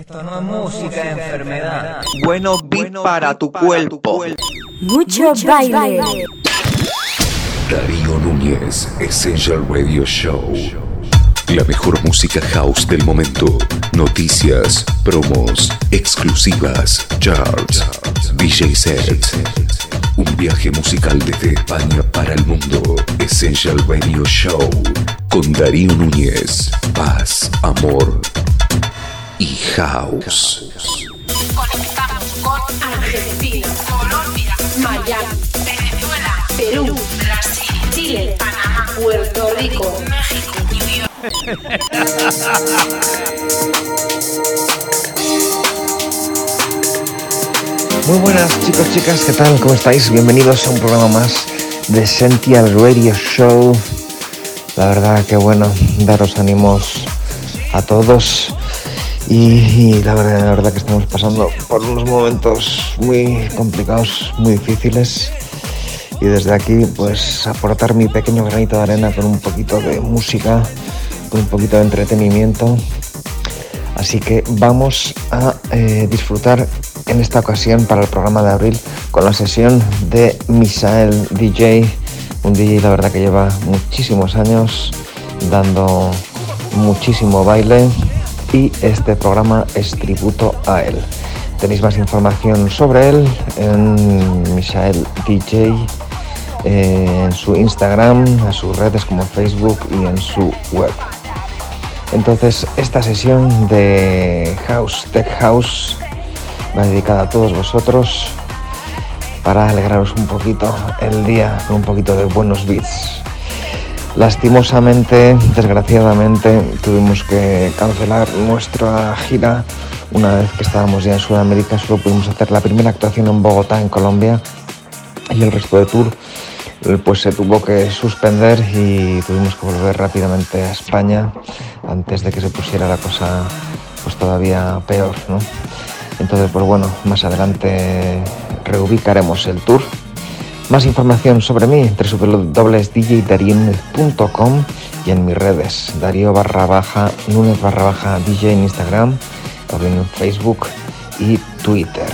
Esto no es música, es enfermedad. Bueno beat para tu cuerpo. Mucho baile. Darío Núñez, Essential Radio Show. La mejor música house del momento. Noticias, promos, exclusivas, charts, DJ sets. Un viaje musical desde España para el mundo. Essential Radio Show. Con Darío Núñez. Paz, amor y house. Conectamos con Argentina, Colombia, Miami, Venezuela, Perú, Brasil, Chile, Panamá, Puerto Rico, México, New York. Muy buenas chicos, chicas, ¿qué tal? ¿Cómo estáis? Bienvenidos a un programa más de Essential Radio Show. La verdad que bueno, daros ánimos a todos y, y la, verdad, la verdad que estamos pasando por unos momentos muy complicados, muy difíciles y desde aquí pues aportar mi pequeño granito de arena con un poquito de música, con un poquito de entretenimiento. Así que vamos a eh, disfrutar en esta ocasión para el programa de abril con la sesión de Misael DJ, un DJ la verdad que lleva muchísimos años dando muchísimo baile y este programa es tributo a él. Tenéis más información sobre él en Misael DJ, eh, en su Instagram, en sus redes como Facebook y en su web. Entonces, esta sesión de House Tech House va dedicada a todos vosotros para alegraros un poquito el día con un poquito de buenos beats. Lastimosamente, desgraciadamente, tuvimos que cancelar nuestra gira una vez que estábamos ya en Sudamérica. Solo pudimos hacer la primera actuación en Bogotá, en Colombia, y el resto de tour pues se tuvo que suspender y tuvimos que volver rápidamente a España antes de que se pusiera la cosa pues todavía peor, ¿no? Entonces, pues bueno, más adelante reubicaremos el tour. Más información sobre mí, www.djdarienez.com y en mis redes, Darío barra baja, Núñez barra baja DJ en Instagram, también en Facebook y Twitter.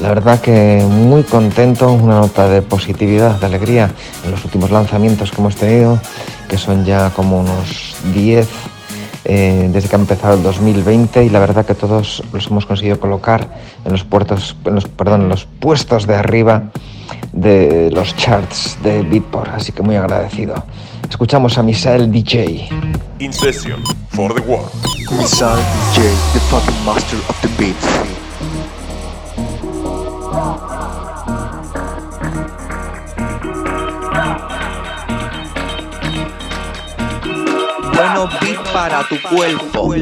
La verdad que muy contento, una nota de positividad, de alegría en los últimos lanzamientos que hemos tenido, que son ya como unos 10 eh, desde que ha empezado el 2020 y la verdad que todos los hemos conseguido colocar en los, puertos, en los, perdón, en los puestos de arriba de los charts de Beatport, así que muy agradecido. Escuchamos a Misael DJ. In session for the world. Missile DJ, the fucking master of the beats. Bueno beat para tu cuerpo.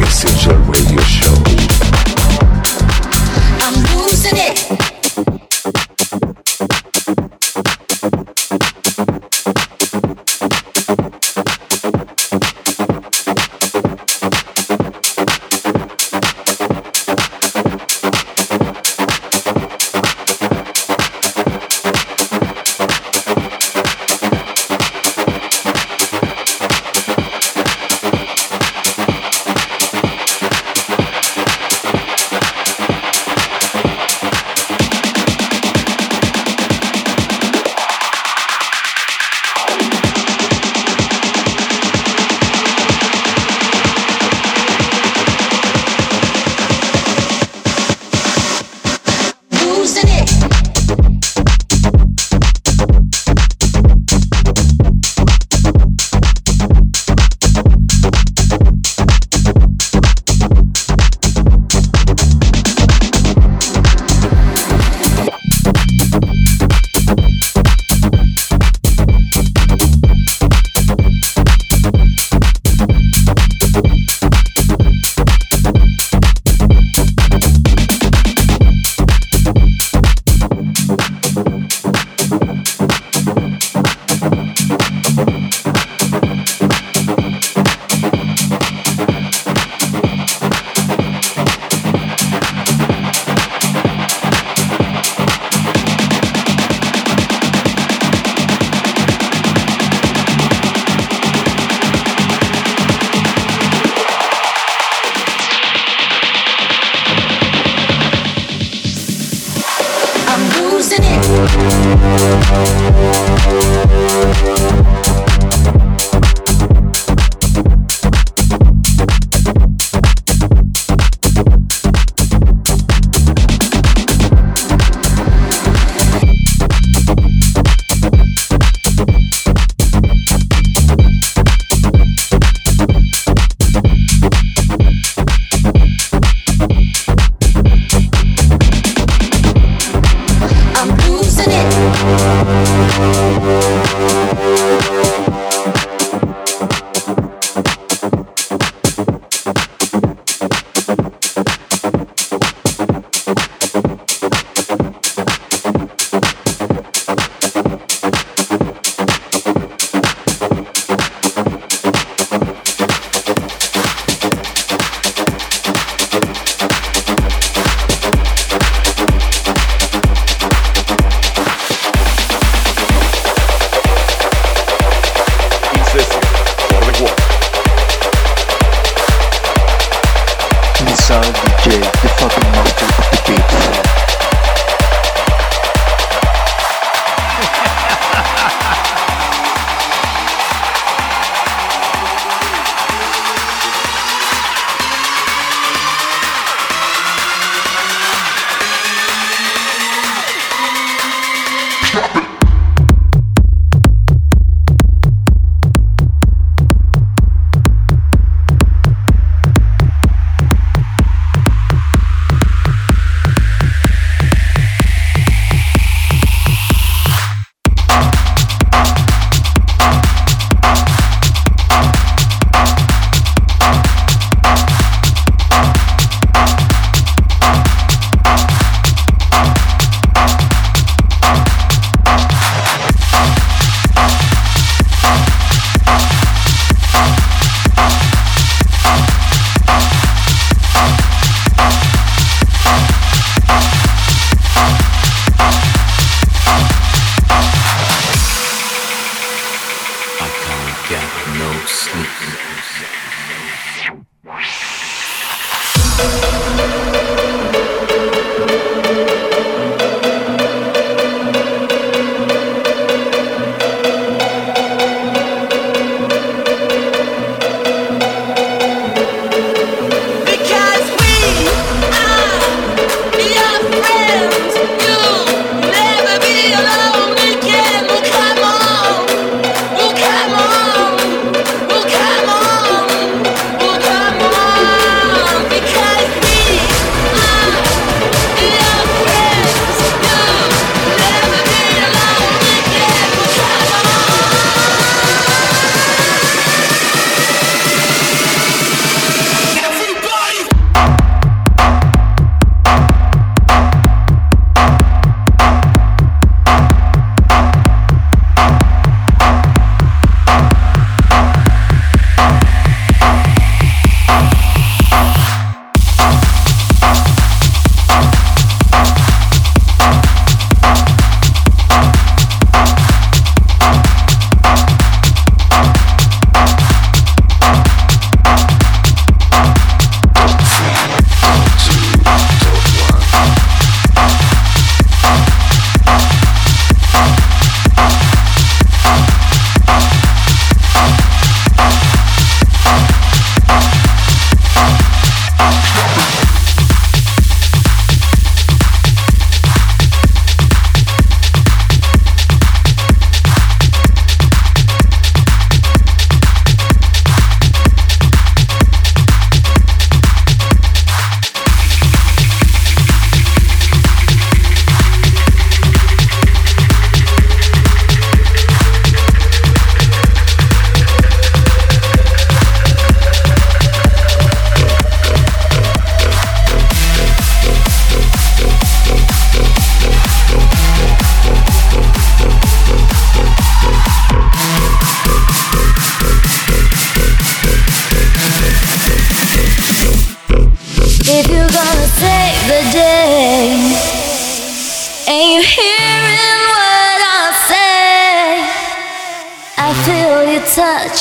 Essential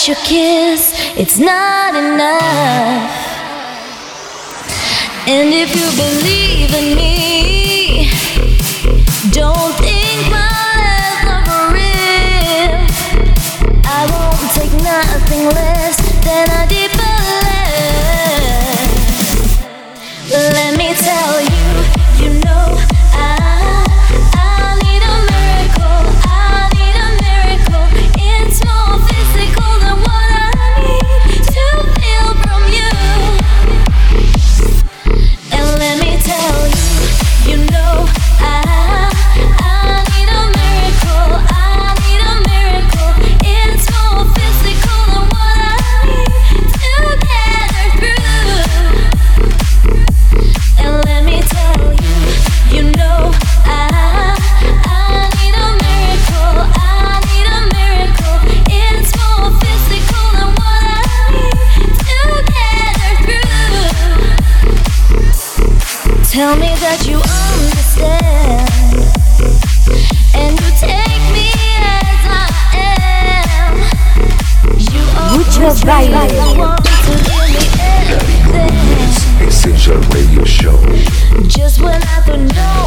believe in Mucho always baile. really want to give me everything. Essential Radio Show. Just when I thought no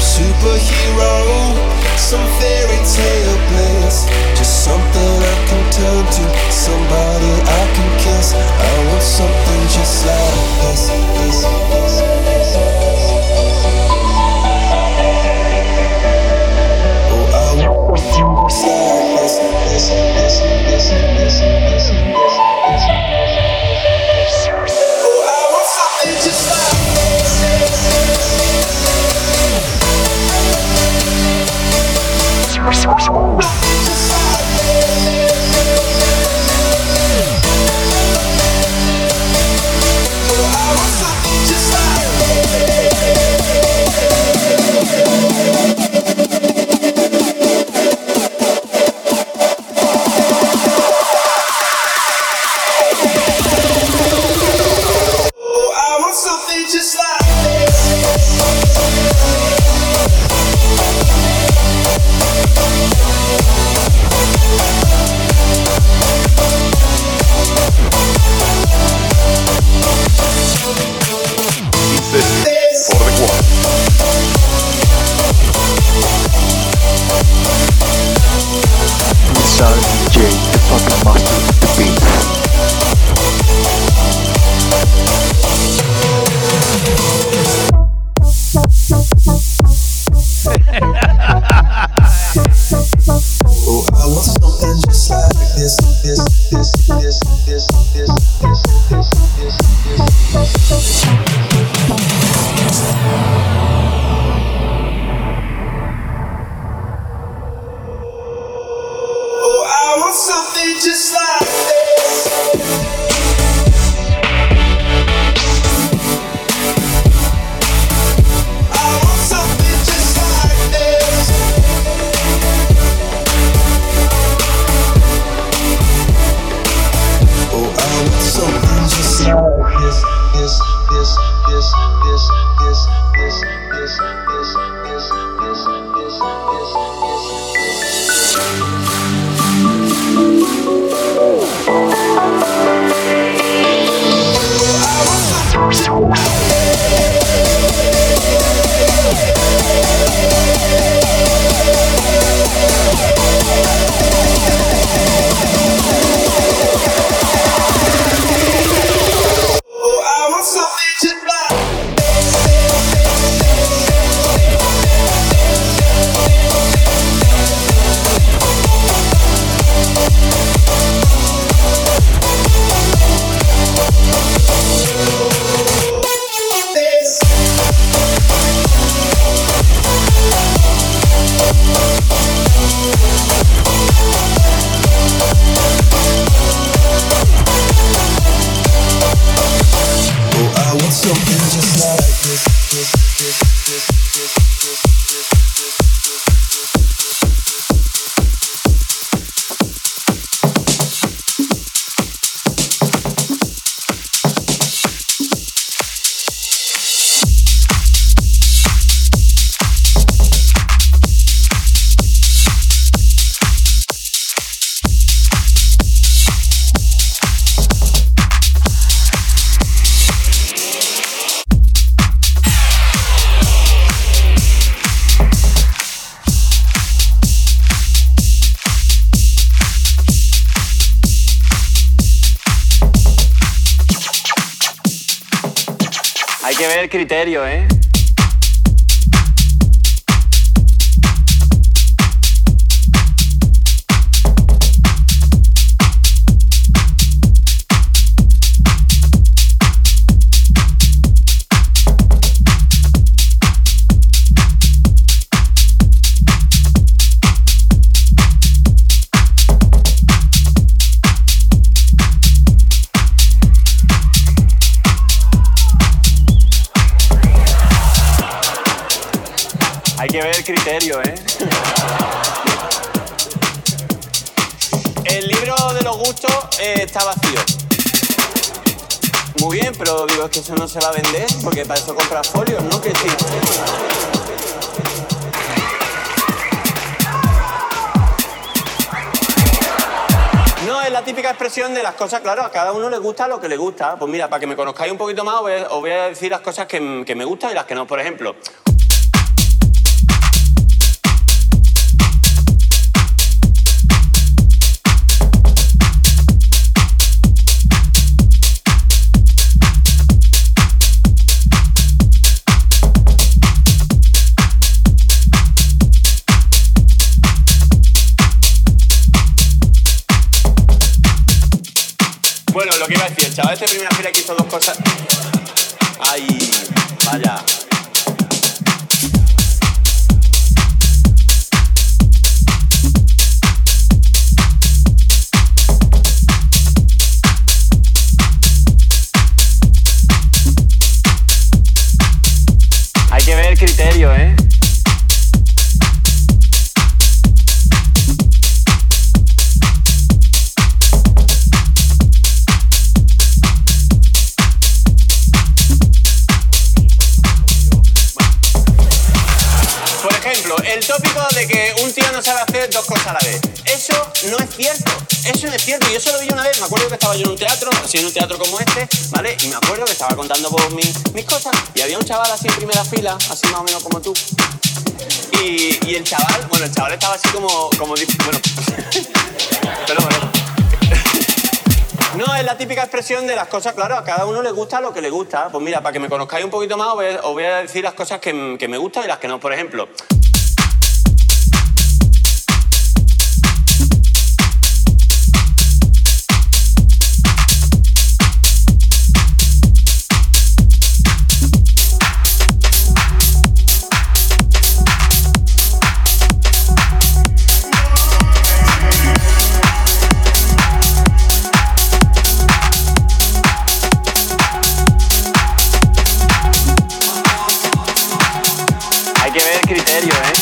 some superhero, some fairy tale bliss. Just something I can turn to, somebody I can kiss. I want something just like this. this, this, Sweet, sweet, criterio, ¿eh? Criterio, ¿eh? El libro de los gustos eh, está vacío. Muy bien, pero digo, es que eso no se va a vender, porque para eso compras folios, ¿no? Que sí. No, es la típica expresión de las cosas, claro, a cada uno le gusta lo que le gusta. Pues mira, para que me conozcáis un poquito más, os voy a, decir las cosas que me gustan y las que no. Por ejemplo, chaval este primera fila que hizo dos cosas. Ay, vaya. En un teatro como este, ¿vale? Y me acuerdo que estaba contando por mis, cosas. Y había un chaval así en primera fila, así más o menos como tú. Y, el chaval, bueno, el chaval estaba así como, como bueno. Pero bueno. No, es la típica expresión de las cosas, claro, a cada uno le gusta lo que le gusta. Pues mira, para que me conozcáis un poquito más, os voy a, decir las cosas que me gustan y las que no. Por ejemplo, criterio, ¿eh?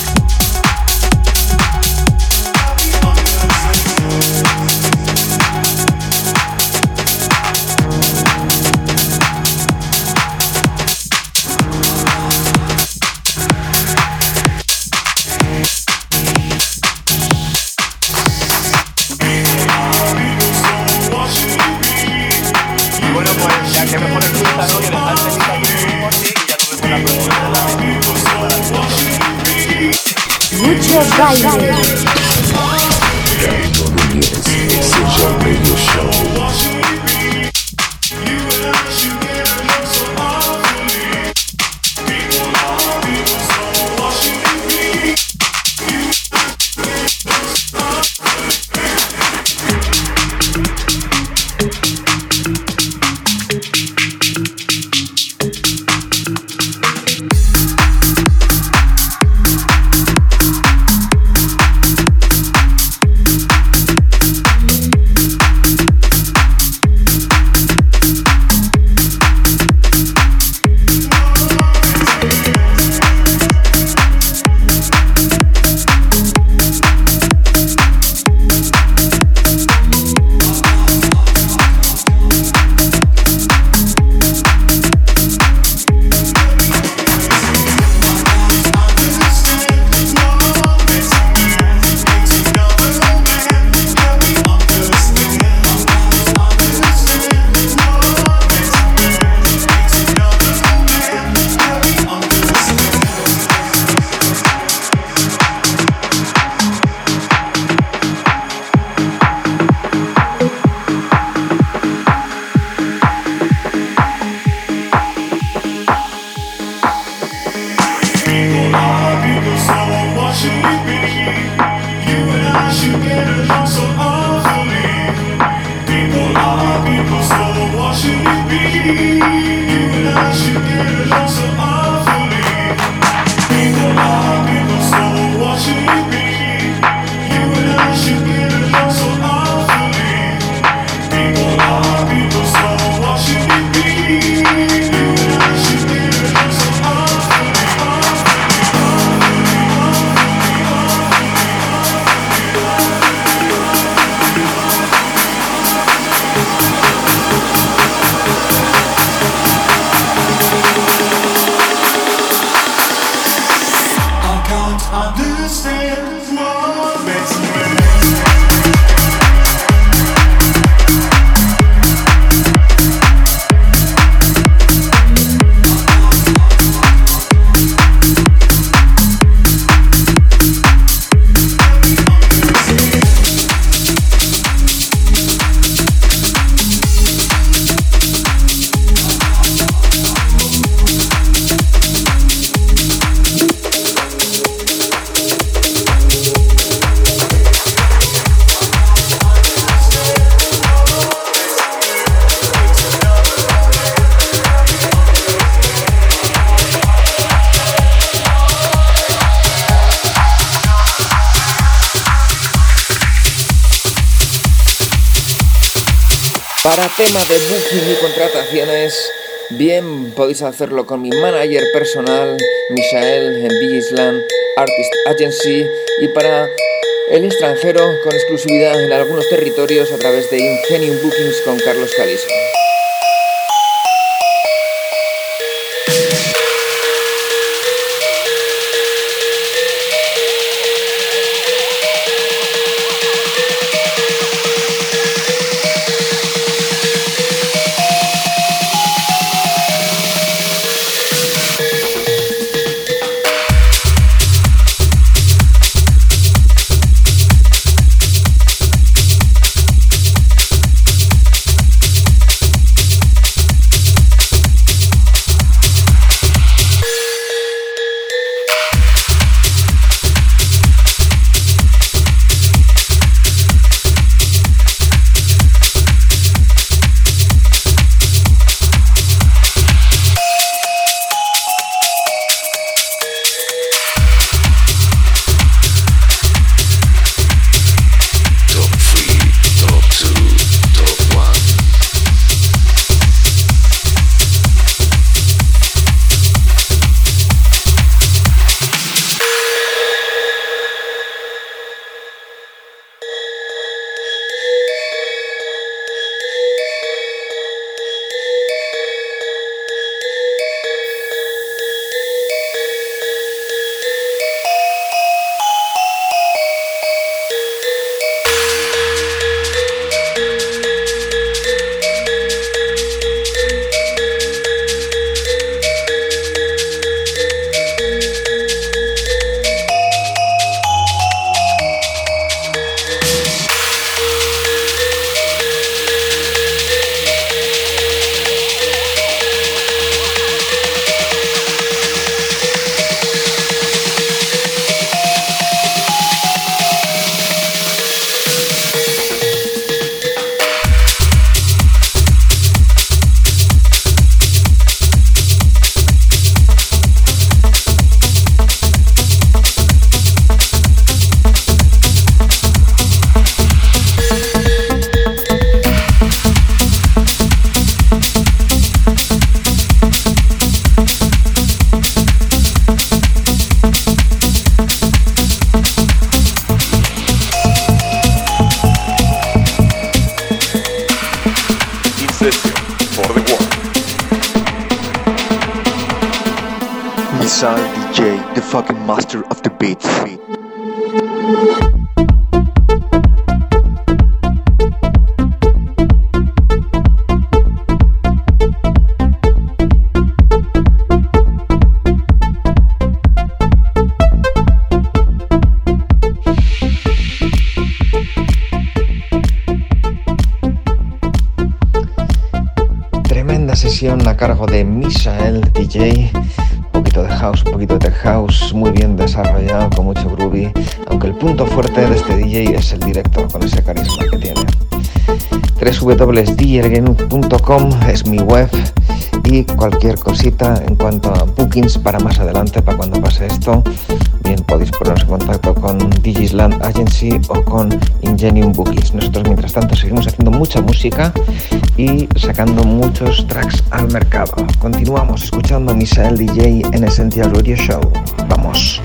Bueno, pues ya que me pones tu desarrollo, dejarme mi camino por ti y ya tuve con la producción de la Lucha Baile. Seja Radio Show. Podéis hacerlo con mi manager personal, Michael, en Island Artist Agency, y para el extranjero con exclusividad en algunos territorios a través de Ingenium Bookings con Carlos Caliso. www.djgaming.com es mi web y cualquier cosita en cuanto a bookings para más adelante, para cuando pase esto, bien podéis poneros en contacto con Digisland Agency o con Ingenium Bookings. Nosotros mientras tanto seguimos haciendo mucha música y sacando muchos tracks al mercado. Continuamos escuchando Misael DJ en Essential Radio Show. Vamos.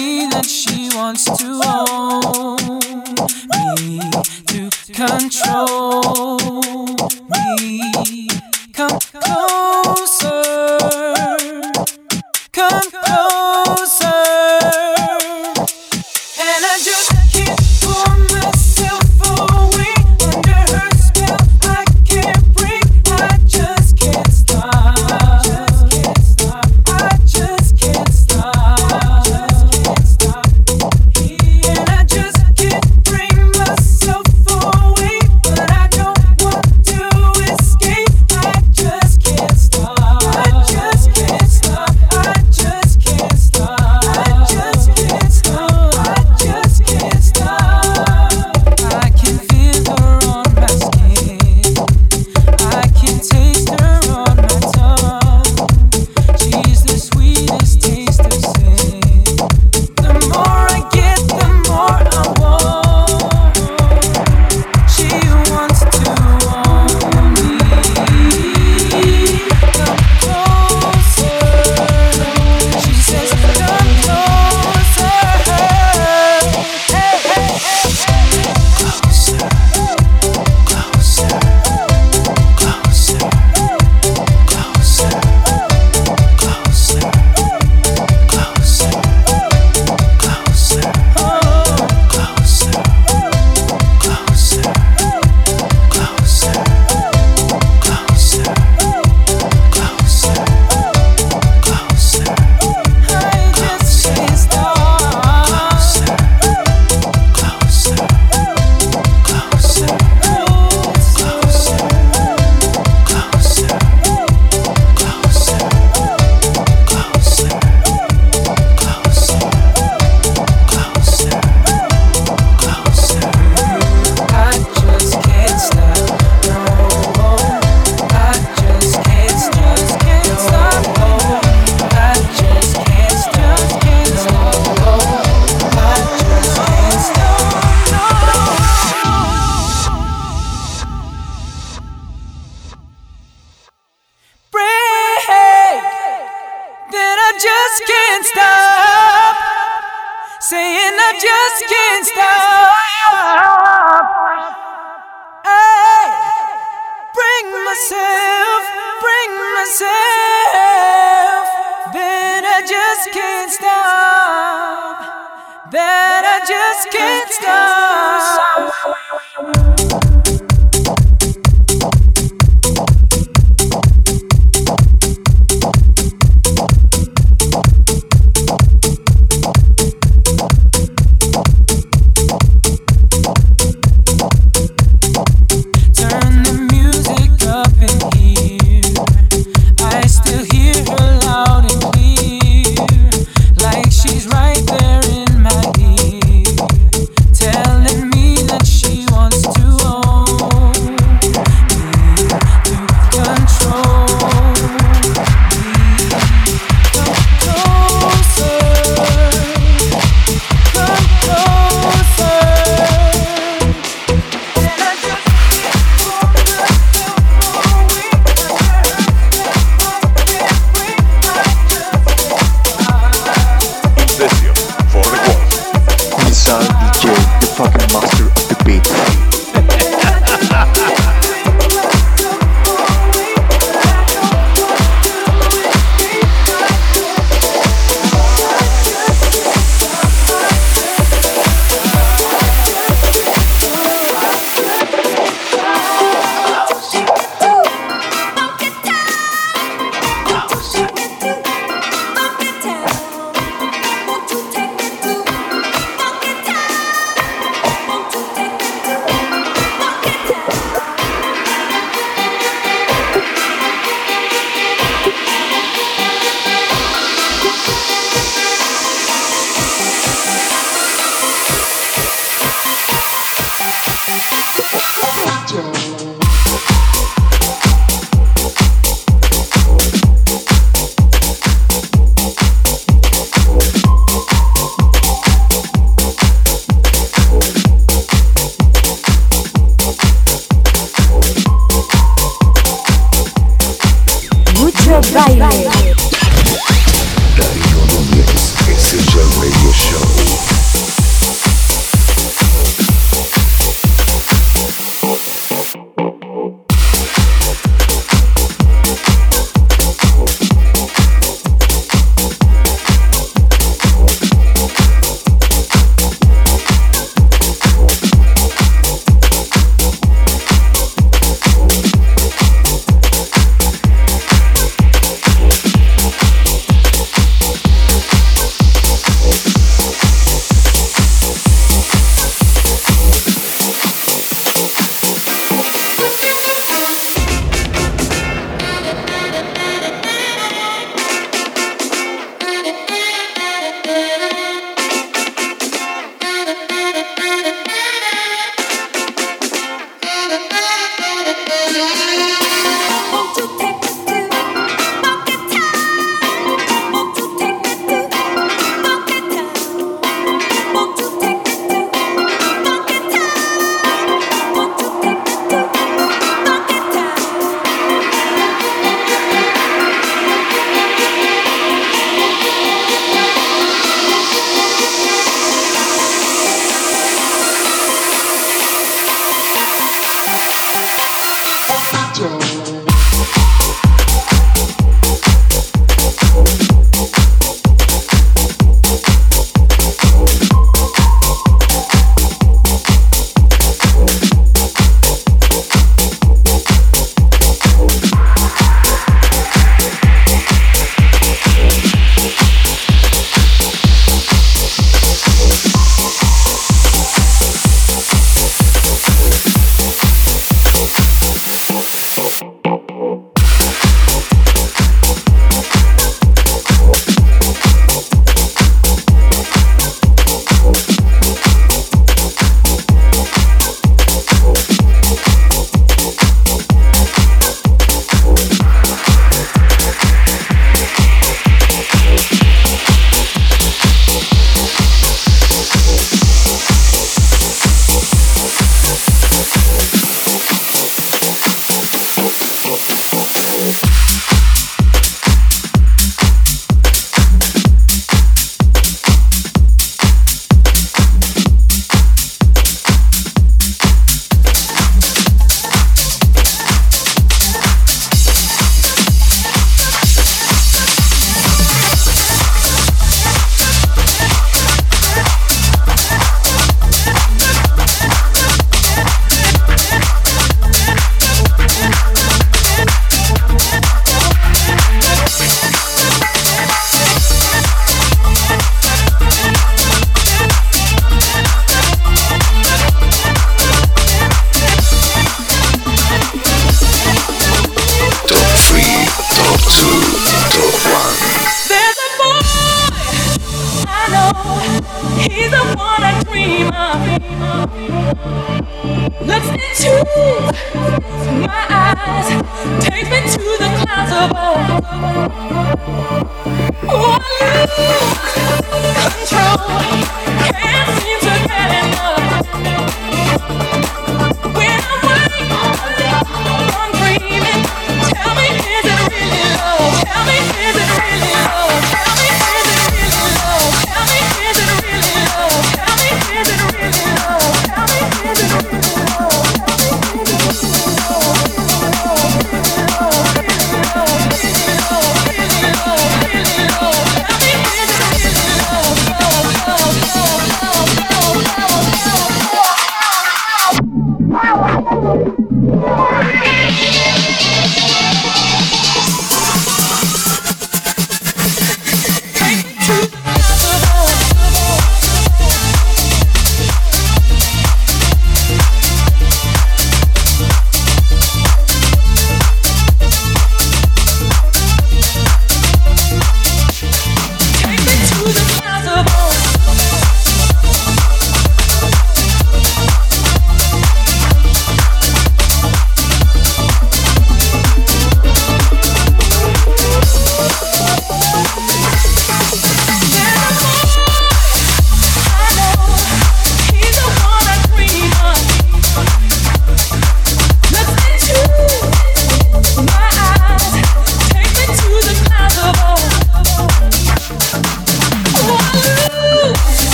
me that she wants to own me, to control me. Come close.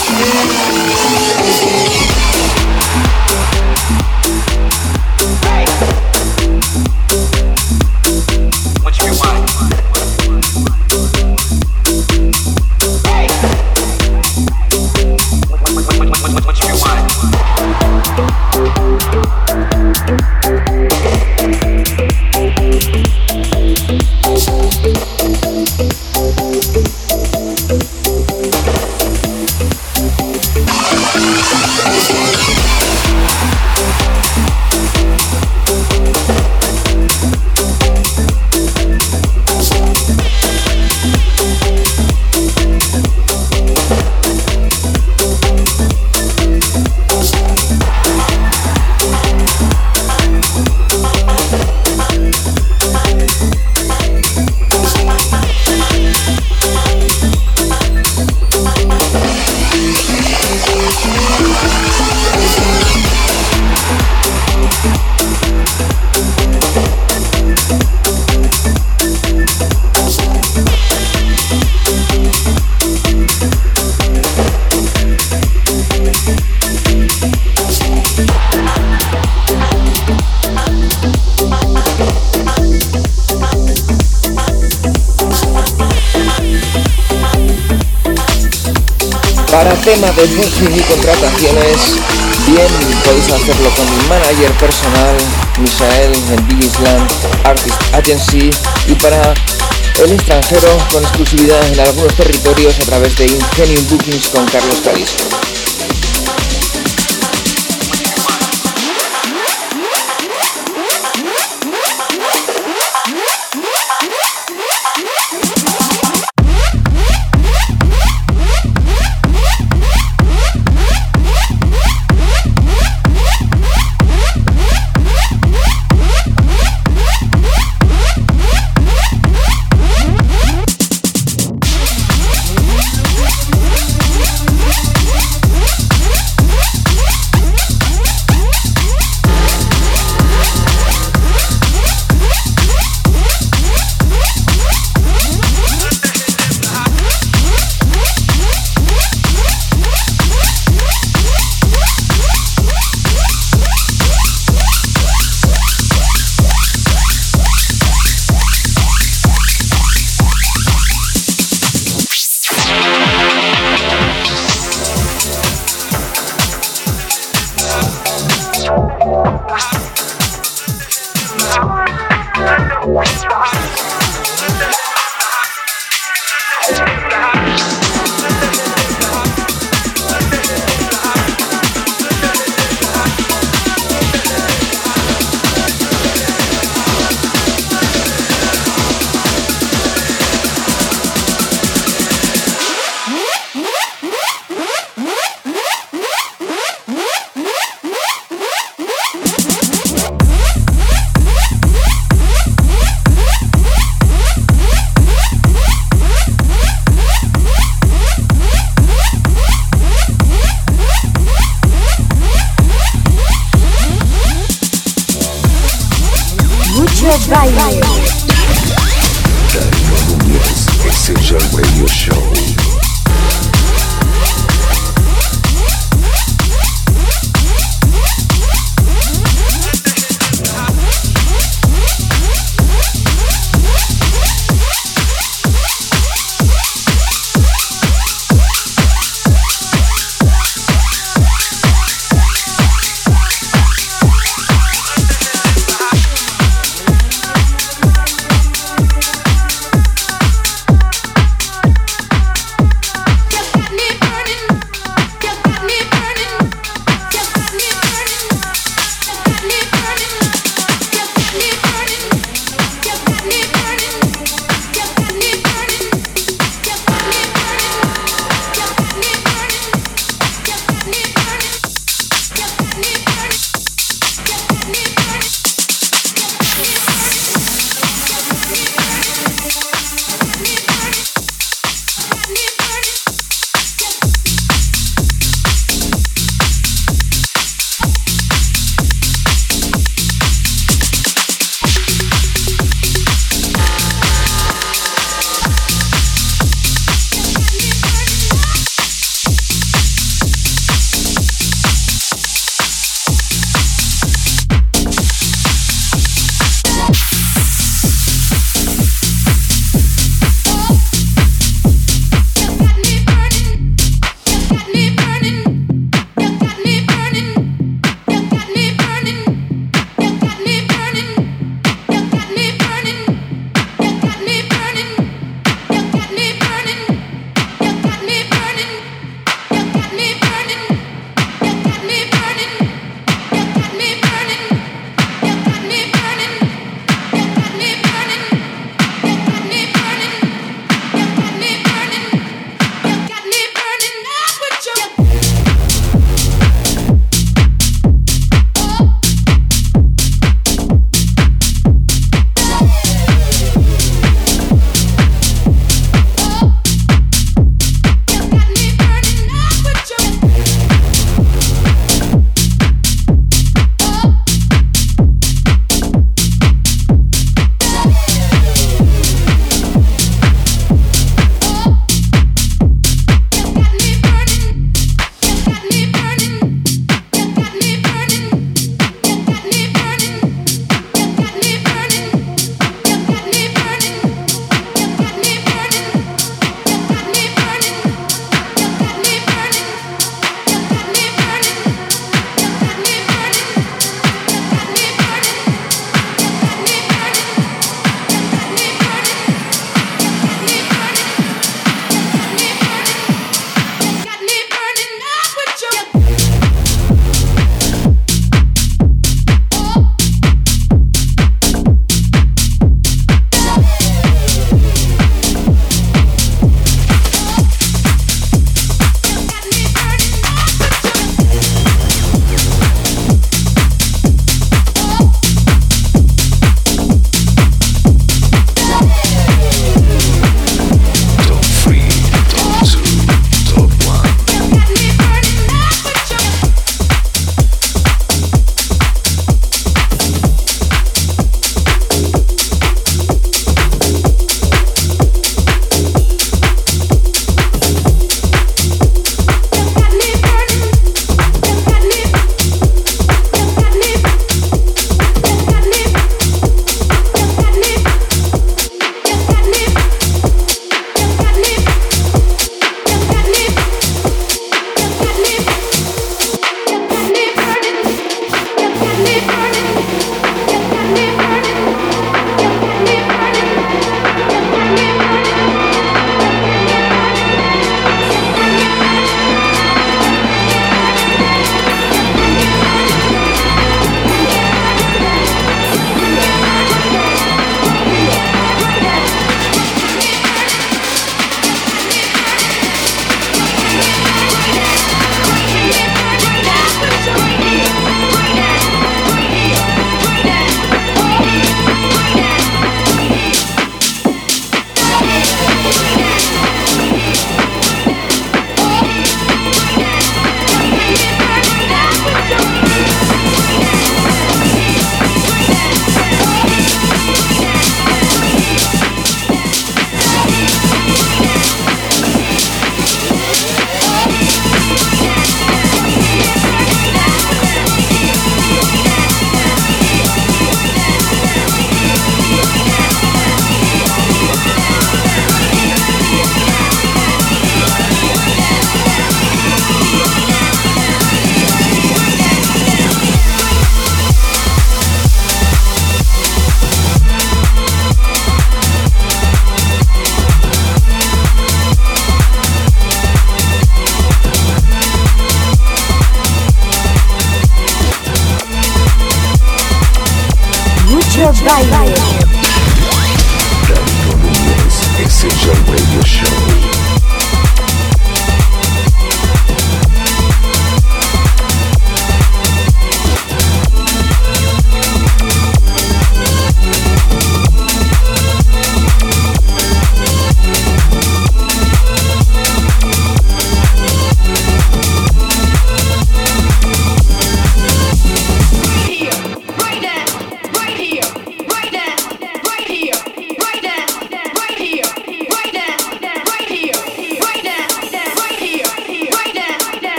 Thank you. Y contrataciones, bien podéis hacerlo con mi manager personal, Misael, en Island Artist Agency. Y para el extranjero con exclusividad en algunos territorios a través de Ingenium Bookings con Carlos Calisto.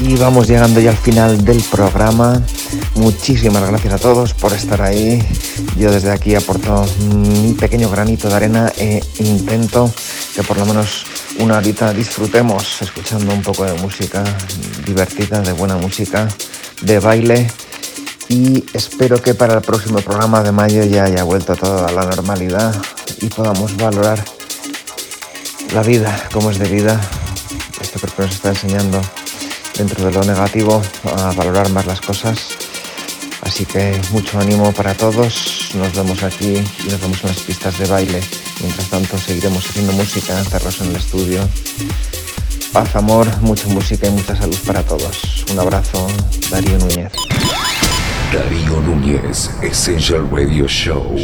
Y vamos llegando ya al final del programa. Muchísimas gracias a todos por estar ahí. Yo desde aquí aporto mi pequeño granito de arena e intento que por lo menos una horita disfrutemos escuchando un poco de música divertida, de buena música, de baile. Y espero que para el próximo programa de mayo ya haya vuelto todo a la normalidad y podamos valorar la vida como es de vida. Esto creo que nos está enseñando dentro de lo negativo a valorar más las cosas. Así que mucho ánimo para todos. Nos vemos aquí y nos vemos en las pistas de baile. Mientras tanto seguiremos haciendo música, encerrados en el estudio. Paz, amor, mucha música y mucha salud para todos. Un abrazo, Darío Núñez. Darío Núñez, Essential Radio Show.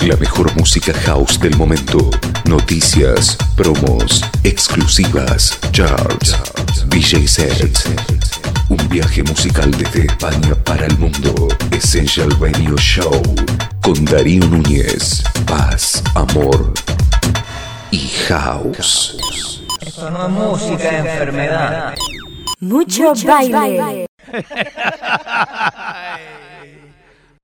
La mejor música house del momento. Noticias, promos, exclusivas, charts, DJ sets. Un viaje musical desde España para el mundo. Essential Radio Show. Con Darío Núñez. Paz, amor y house. Esto no es música, enfermedad. Mucho baile. hey.